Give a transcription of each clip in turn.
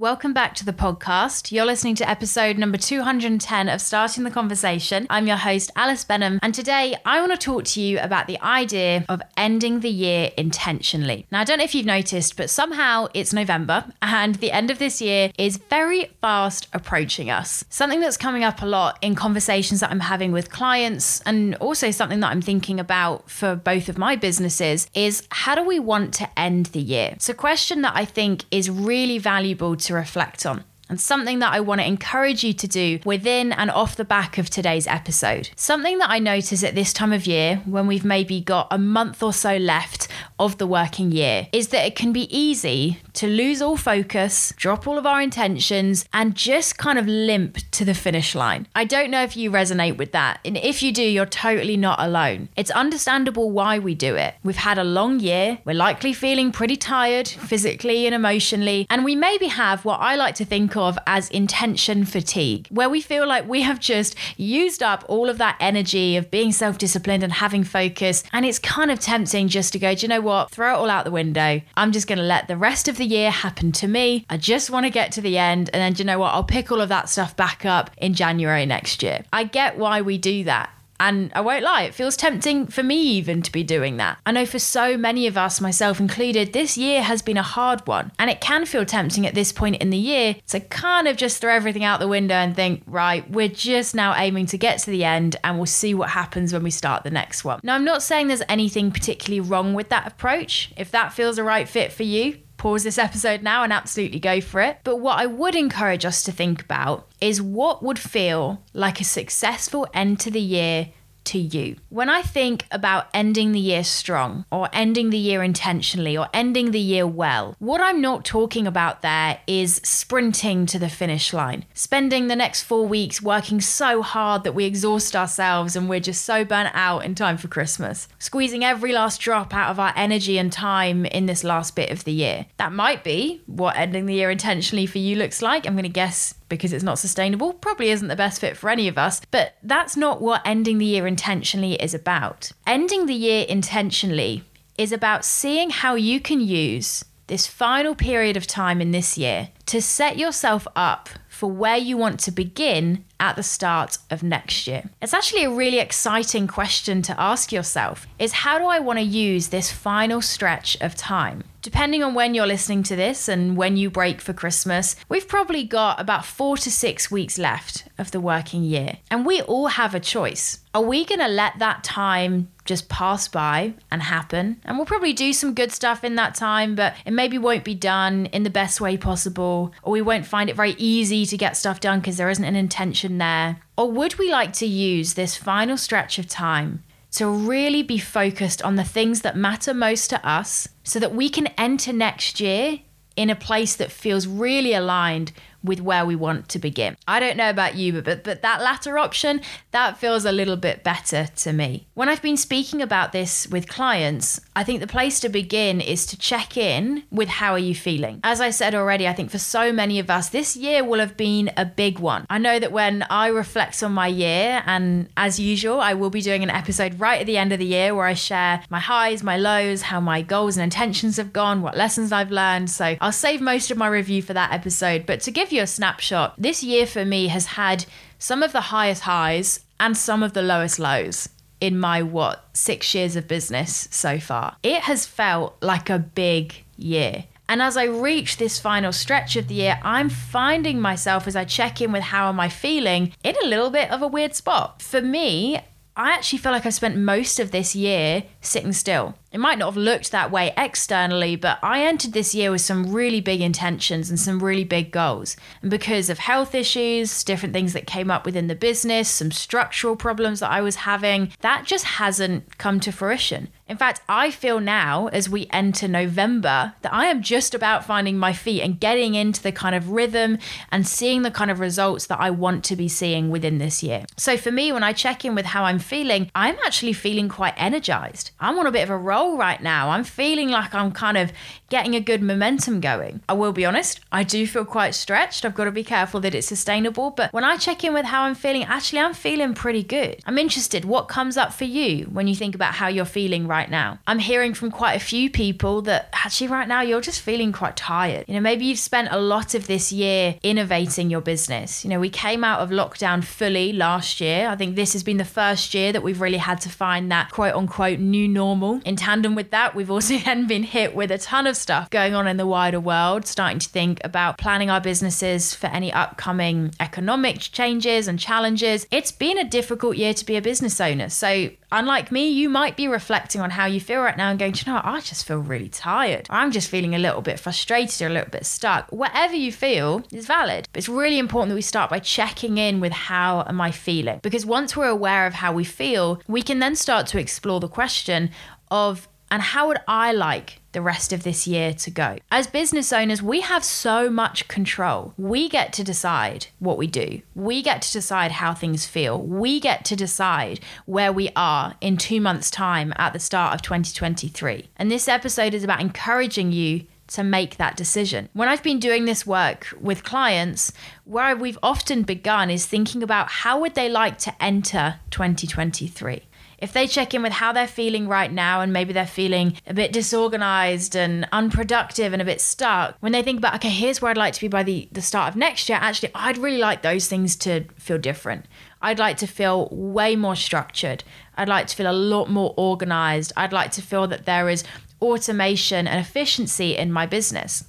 Welcome back to the podcast. You're listening to episode number 210 of Starting the Conversation. I'm your host, Alice Benham, and today I want to talk to you about the idea of ending the year intentionally. Now, I don't know if you've noticed, but somehow it's November and the end of this year is very fast approaching us. Something that's coming up a lot in conversations that I'm having with clients, and also something that I'm thinking about for both of my businesses, is how do we want to end the year? It's a question that I think is really valuable to to reflect on and something that I want to encourage you to do within and off the back of today's episode. Something that I notice at this time of year, when we've maybe got a month or so left of the working year, is that it can be easy to lose all focus, drop all of our intentions, and just kind of limp to the finish line. I don't know if you resonate with that. And if you do, you're totally not alone. It's understandable why we do it. We've had a long year, we're likely feeling pretty tired physically and emotionally, and we maybe have what I like to think of as intention fatigue, where we feel like we have just used up all of that energy of being self disciplined and having focus. And it's kind of tempting just to go, do you know what? Throw it all out the window. I'm just going to let the rest of the year happen to me. I just want to get to the end. And then, you know what? I'll pick all of that stuff back up in January next year. I get why we do that. And I won't lie, it feels tempting for me even to be doing that. I know for so many of us, myself included, this year has been a hard one. And it can feel tempting at this point in the year to kind of just throw everything out the window and think, right, we're just now aiming to get to the end and we'll see what happens when we start the next one. Now, I'm not saying there's anything particularly wrong with that approach. If that feels a right fit for you, pause this episode now and absolutely go for it. But what I would encourage us to think about is what would feel like a successful end to the year to you. When I think about ending the year strong or ending the year intentionally or ending the year well, what I'm not talking about there is sprinting to the finish line, spending the next four weeks working so hard that we exhaust ourselves and we're just so burnt out in time for Christmas, squeezing every last drop out of our energy and time in this last bit of the year. That might be what ending the year intentionally for you looks like. I'm going to guess because it's not sustainable, probably isn't the best fit for any of us. But that's not what ending the year intentionally is about. Ending the year intentionally is about seeing how you can use this final period of time in this year to set yourself up for where you want to begin at the start of next year. It's actually a really exciting question to ask yourself is how do I want to use this final stretch of time? Depending on when you're listening to this and when you break for Christmas, we've probably got about 4 to 6 weeks left of the working year. And we all have a choice. Are we going to let that time just pass by and happen? And we'll probably do some good stuff in that time, but it maybe won't be done in the best way possible, or we won't find it very easy to get stuff done because there isn't an intention there. Or would we like to use this final stretch of time to really be focused on the things that matter most to us so that we can enter next year in a place that feels really aligned with where we want to begin. I don't know about you, but, but that latter option, that feels a little bit better to me. When I've been speaking about this with clients, I think the place to begin is to check in with how are you feeling. As I said already, I think for so many of us, this year will have been a big one. I know that when I reflect on my year, and as usual, I will be doing an episode right at the end of the year where I share my highs, my lows, how my goals and intentions have gone, what lessons I've learned. So I'll save most of my review for that episode. But to give give you a snapshot, this year for me has had some of the highest highs and some of the lowest lows in my what six years of business so far. It has felt like a big year. And as I reach this final stretch of the year, I'm finding myself as I check in with how am I feeling in a little bit of a weird spot. For me, I actually feel like I've spent most of this year sitting still. It might not have looked that way externally, but I entered this year with some really big intentions and some really big goals. And because of health issues, different things that came up within the business, some structural problems that I was having, that just hasn't come to fruition. In fact, I feel now as we enter November that I am just about finding my feet and getting into the kind of rhythm and seeing the kind of results that I want to be seeing within this year. So for me, when I check in with how I'm feeling, I'm actually feeling quite energized. I'm on a bit of a roll roll right now. I'm feeling like I'm kind of getting a good momentum going. I will be honest, I do feel quite stretched. I've got to be careful that it's sustainable. But when I check in with how I'm feeling, actually, I'm feeling pretty good. I'm interested. What comes up for you when you think about how you're feeling right now? I'm hearing from quite a few people that actually, right now, you're just feeling quite tired. You know, maybe you've spent a lot of this year innovating your business. You know, we came out of lockdown fully last year. I think this has been the first year that we've really had to find that quote unquote new normal. In tandem with that, we've also then been hit with a ton of stuff going on in the wider world, starting to think about planning our businesses for any upcoming economic changes and challenges. It's been a difficult year to be a business owner. So, unlike me, you might be reflecting on how you feel right now and going, you know, I just feel really tired. I'm just feeling a little bit frustrated or a little bit stuck. Whatever you feel is valid. But it's really important that we start by checking in with how am I feeling? Because once we're aware of how we feel, we can then start to explore the question of and how would I like the rest of this year to go? As business owners, we have so much control. We get to decide what we do, we get to decide how things feel, we get to decide where we are in two months' time at the start of 2023. And this episode is about encouraging you to make that decision. When I've been doing this work with clients, where we've often begun is thinking about how would they like to enter 2023 if they check in with how they're feeling right now and maybe they're feeling a bit disorganized and unproductive and a bit stuck, when they think about, okay, here's where I'd like to be by the, the start of next year, actually, I'd really like those things to feel different. I'd like to feel way more structured. I'd like to feel a lot more organized. I'd like to feel that there is automation and efficiency in my business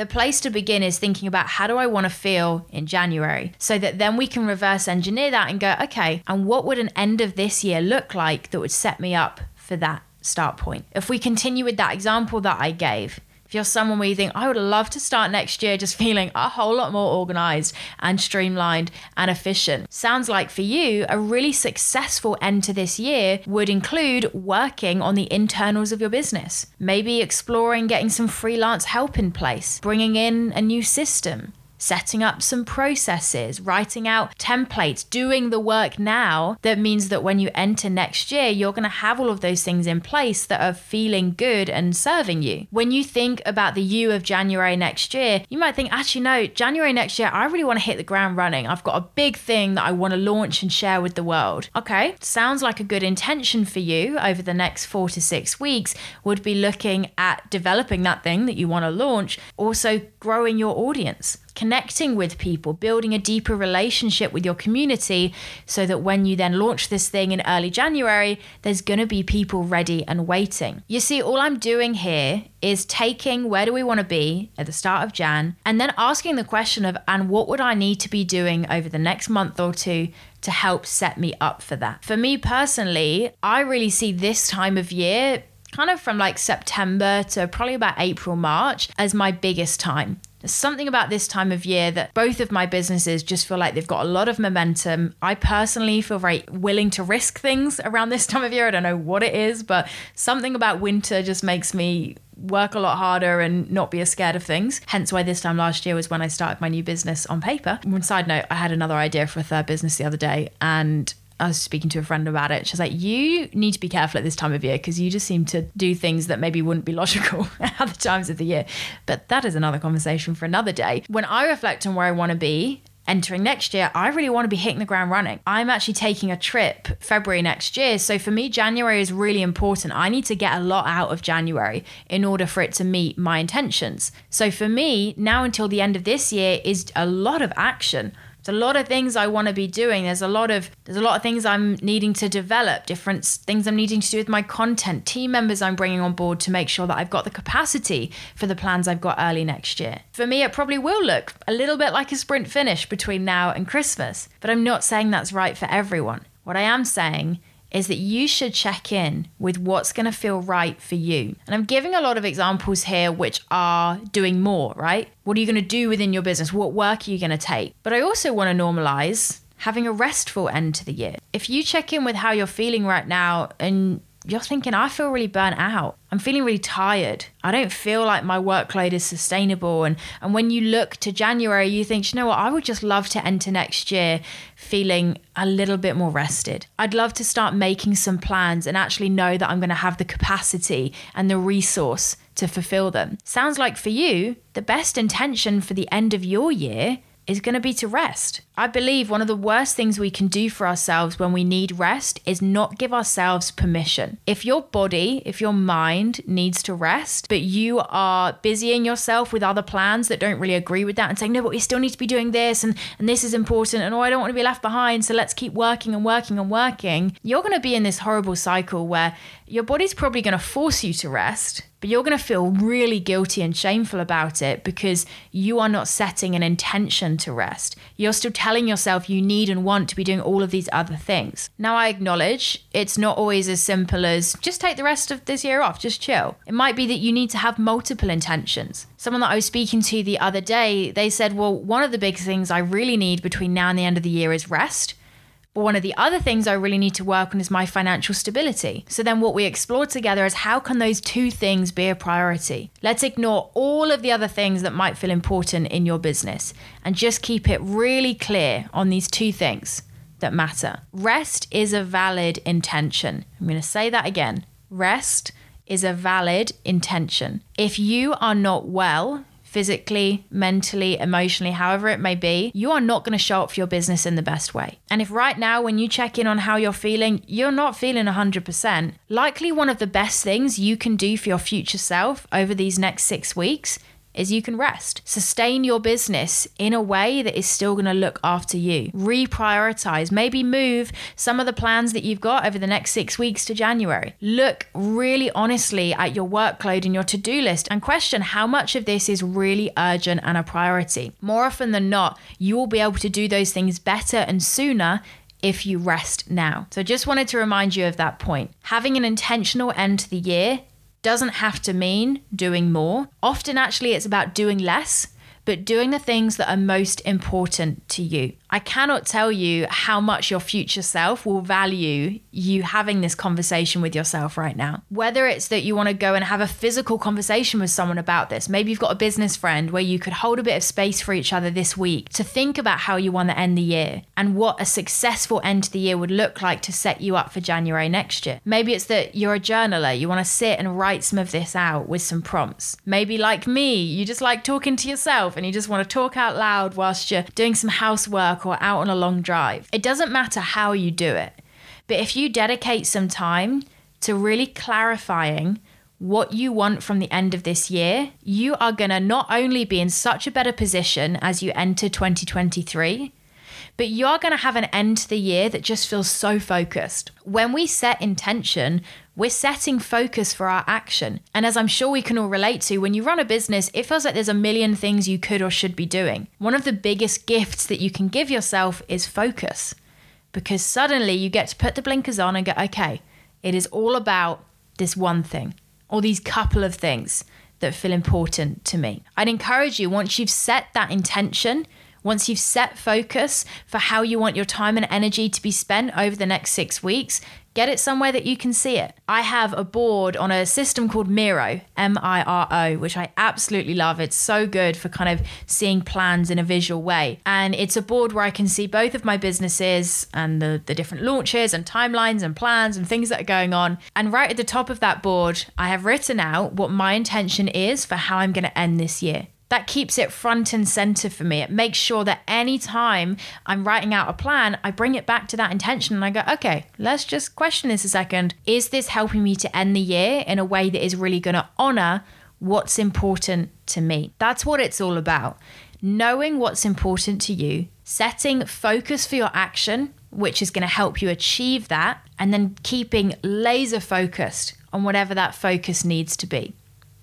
the place to begin is thinking about how do I want to feel in January so that then we can reverse engineer that and go, okay, and what would an end of this year look like that would set me up for that start point? If we continue with that example that I gave, if you're someone where you think, I would love to start next year just feeling a whole lot more organized and streamlined and efficient, sounds like for you, a really successful end to this year would include working on the internals of your business. Maybe exploring getting some freelance help in place, bringing in a new system, setting up some processes, writing out templates, doing the work now that means that when you enter next year, you're going to have all of those things in place that are feeling good and serving you. When you think about the you of January next year, you might think, actually, no, January next year, I really want to hit the ground running. I've got a big thing that I want to launch and share with the world. Okay, sounds like a good intention for you over the next four to six weeks would be looking at developing that thing that you want to launch, also growing your audience connecting with people, building a deeper relationship with your community so that when you then launch this thing in early January, there's going to be people ready and waiting. You see, all I'm doing here is taking where do we want to be at the start of Jan and then asking the question of, and what would I need to be doing over the next month or two to help set me up for that? For me personally, I really see this time of year kind of from like September to probably about April, March as my biggest time. There's something about this time of year that both of my businesses just feel like they've got a lot of momentum. I personally feel very willing to risk things around this time of year. I don't know what it is, but something about winter just makes me work a lot harder and not be as scared of things. Hence why this time last year was when I started my new business on paper. One side note, I had another idea for a third business the other day and I was speaking to a friend about it. She's like, you need to be careful at this time of year because you just seem to do things that maybe wouldn't be logical at other times of the year. But that is another conversation for another day. When I reflect on where I want to be entering next year, I really want to be hitting the ground running. I'm actually taking a trip February next year. So for me, January is really important. I need to get a lot out of January in order for it to meet my intentions. So for me, now until the end of this year is a lot of action. A lot of things I want to be doing. There's a lot of there's a lot of things I'm needing to develop, different things I'm needing to do with my content, team members I'm bringing on board to make sure that I've got the capacity for the plans I've got early next year. For me, it probably will look a little bit like a sprint finish between now and Christmas, but I'm not saying that's right for everyone. What I am saying is that you should check in with what's going to feel right for you. And I'm giving a lot of examples here which are doing more, right? What are you going to do within your business? What work are you going to take? But I also want to normalize having a restful end to the year. If you check in with how you're feeling right now and you're thinking, I feel really burnt out. I'm feeling really tired. I don't feel like my workload is sustainable. And, and when you look to January, you think, you know what, I would just love to enter next year feeling a little bit more rested. I'd love to start making some plans and actually know that I'm going to have the capacity and the resource to fulfill them. Sounds like for you, the best intention for the end of your year is going to be to rest. I believe one of the worst things we can do for ourselves when we need rest is not give ourselves permission. If your body, if your mind needs to rest, but you are busying yourself with other plans that don't really agree with that and saying, no, but we still need to be doing this and, and this is important and oh, I don't want to be left behind, so let's keep working and working and working, you're going to be in this horrible cycle where your body's probably going to force you to rest but you're going to feel really guilty and shameful about it because you are not setting an intention to rest. You're still telling yourself you need and want to be doing all of these other things. Now, I acknowledge it's not always as simple as just take the rest of this year off, just chill. It might be that you need to have multiple intentions. Someone that I was speaking to the other day, they said, Well, one of the big things I really need between now and the end of the year is rest. But one of the other things I really need to work on is my financial stability. So then what we explore together is how can those two things be a priority? Let's ignore all of the other things that might feel important in your business and just keep it really clear on these two things that matter. Rest is a valid intention. I'm going to say that again. Rest is a valid intention. If you are not well, physically, mentally, emotionally, however it may be, you are not going to show up for your business in the best way. And if right now, when you check in on how you're feeling, you're not feeling 100%, likely one of the best things you can do for your future self over these next six weeks is you can rest. Sustain your business in a way that is still going to look after you. Reprioritize, maybe move some of the plans that you've got over the next six weeks to January. Look really honestly at your workload and your to do list and question how much of this is really urgent and a priority. More often than not, you will be able to do those things better and sooner if you rest now. So just wanted to remind you of that point. Having an intentional end to the year doesn't have to mean doing more. Often, actually, it's about doing less, but doing the things that are most important to you. I cannot tell you how much your future self will value you having this conversation with yourself right now. Whether it's that you want to go and have a physical conversation with someone about this, maybe you've got a business friend where you could hold a bit of space for each other this week to think about how you want to end the year and what a successful end to the year would look like to set you up for January next year. Maybe it's that you're a journaler, you want to sit and write some of this out with some prompts. Maybe, like me, you just like talking to yourself and you just want to talk out loud whilst you're doing some housework work or out on a long drive. It doesn't matter how you do it, but if you dedicate some time to really clarifying what you want from the end of this year, you are going to not only be in such a better position as you enter 2023, but you're going to have an end to the year that just feels so focused. When we set intention, we're setting focus for our action. And as I'm sure we can all relate to, when you run a business, it feels like there's a million things you could or should be doing. One of the biggest gifts that you can give yourself is focus because suddenly you get to put the blinkers on and go, okay, it is all about this one thing or these couple of things that feel important to me. I'd encourage you, once you've set that intention, once you've set focus for how you want your time and energy to be spent over the next six weeks, get it somewhere that you can see it. I have a board on a system called Miro, M I R O, which I absolutely love. It's so good for kind of seeing plans in a visual way. And it's a board where I can see both of my businesses and the, the different launches and timelines and plans and things that are going on. And right at the top of that board, I have written out what my intention is for how I'm going to end this year that keeps it front and center for me. It makes sure that anytime I'm writing out a plan, I bring it back to that intention and I go, okay, let's just question this a second. Is this helping me to end the year in a way that is really going to honor what's important to me? That's what it's all about. Knowing what's important to you, setting focus for your action, which is going to help you achieve that, and then keeping laser focused on whatever that focus needs to be.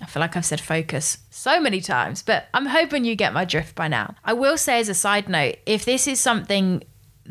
I feel like I've said focus so many times, but I'm hoping you get my drift by now. I will say, as a side note, if this is something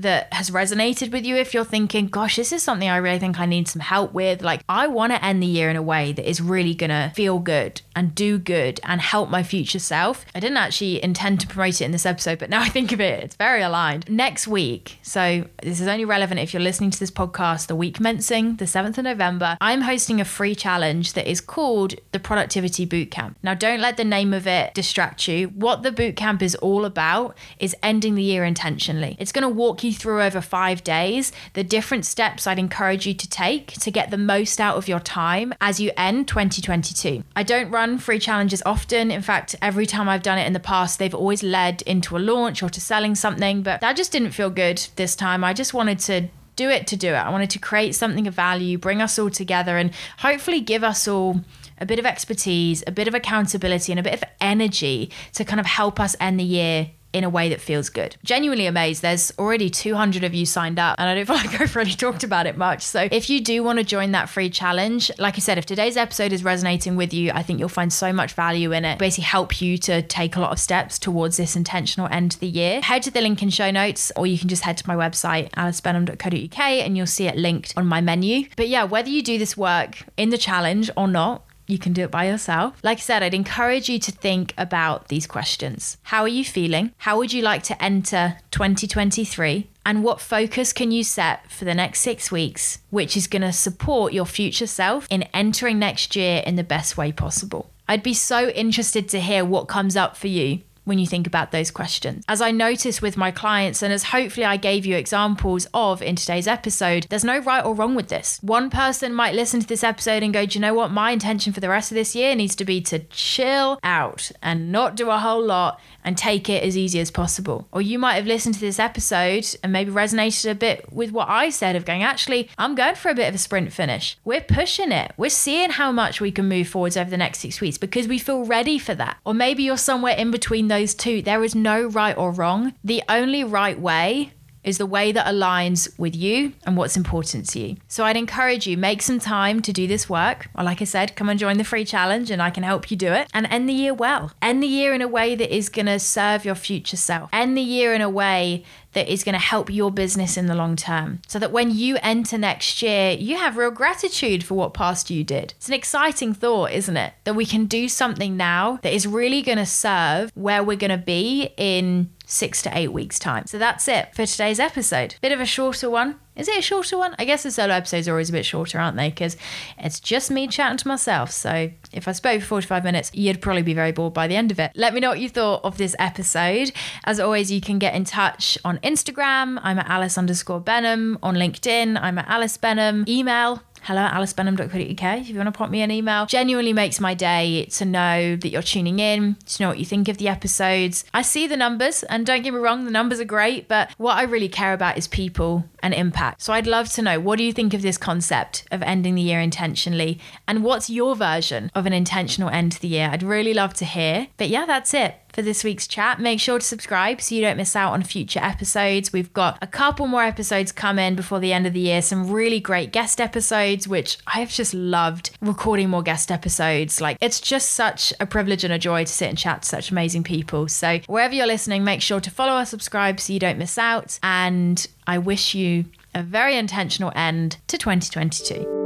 that has resonated with you, if you're thinking, gosh, this is something I really think I need some help with, like I want to end the year in a way that is really going to feel good and do good and help my future self. I didn't actually intend to promote it in this episode, but now I think of it, it's very aligned. Next week, so this is only relevant if you're listening to this podcast the week commencing the 7th of November, I'm hosting a free challenge that is called the Productivity Bootcamp. Now, don't let the name of it distract you. What the bootcamp is all about is ending the year intentionally. It's going to walk you through over five days the different steps I'd encourage you to take to get the most out of your time as you end 2022. I don't run free challenges often. In fact, every time I've done it in the past, they've always led into a launch or to selling something, but that just didn't feel good this time. I just wanted to do it to do it. I wanted to create something of value, bring us all together, and hopefully give us all a bit of expertise, a bit of accountability, and a bit of energy to kind of help us end the year in a way that feels good. Genuinely amazed. There's already 200 of you signed up, and I don't feel like I've really talked about it much. So if you do want to join that free challenge, like I said, if today's episode is resonating with you, I think you'll find so much value in it. Basically, help you to take a lot of steps towards this intentional end to the year. Head to the link in show notes, or you can just head to my website, alicebenham.co.uk, and you'll see it linked on my menu. But yeah, whether you do this work in the challenge or not, you can do it by yourself. Like I said, I'd encourage you to think about these questions. How are you feeling? How would you like to enter 2023? And what focus can you set for the next six weeks, which is going to support your future self in entering next year in the best way possible? I'd be so interested to hear what comes up for you when you think about those questions. As I notice with my clients, and as hopefully I gave you examples of in today's episode, there's no right or wrong with this. One person might listen to this episode and go, Do you know what? My intention for the rest of this year needs to be to chill out and not do a whole lot and take it as easy as possible. Or you might have listened to this episode and maybe resonated a bit with what I said of going, actually, I'm going for a bit of a sprint finish. We're pushing it. We're seeing how much we can move forwards over the next six weeks because we feel ready for that. Or maybe you're somewhere in between those two. There is no right or wrong. The only right way is the way that aligns with you and what's important to you. So I'd encourage you make some time to do this work. Or like I said, come and join the free challenge and I can help you do it and end the year well. End the year in a way that is going to serve your future self. End the year in a way that is going to help your business in the long term. So that when you enter next year, you have real gratitude for what past you did. It's an exciting thought, isn't it? That we can do something now that is really going to serve where we're going to be in six to eight weeks' time. So that's it for today's episode. Bit of a shorter one. Is it a shorter one? I guess the solo episodes are always a bit shorter, aren't they? Because it's just me chatting to myself. So if I spoke for 45 minutes, you'd probably be very bored by the end of it. Let me know what you thought of this episode. As always, you can get in touch on Instagram. I'm at Alice underscore Benham. On LinkedIn, I'm at Alice Benham. Email hello at alicebenham.co.uk if you want to pop me an email. Genuinely makes my day to know that you're tuning in, to know what you think of the episodes. I see the numbers, and don't get me wrong, the numbers are great, but what I really care about is people and impact. So I'd love to know what do you think of this concept of ending the year intentionally, and what's your version of an intentional end to the year? I'd really love to hear. But yeah, that's it for this week's chat. Make sure to subscribe so you don't miss out on future episodes. We've got a couple more episodes coming before the end of the year, some really great guest episodes, which I've just loved recording more guest episodes. Like, it's just such a privilege and a joy to sit and chat to such amazing people. So, wherever you're listening, make sure to follow or subscribe so you don't miss out. And I wish you a very intentional end to 2022.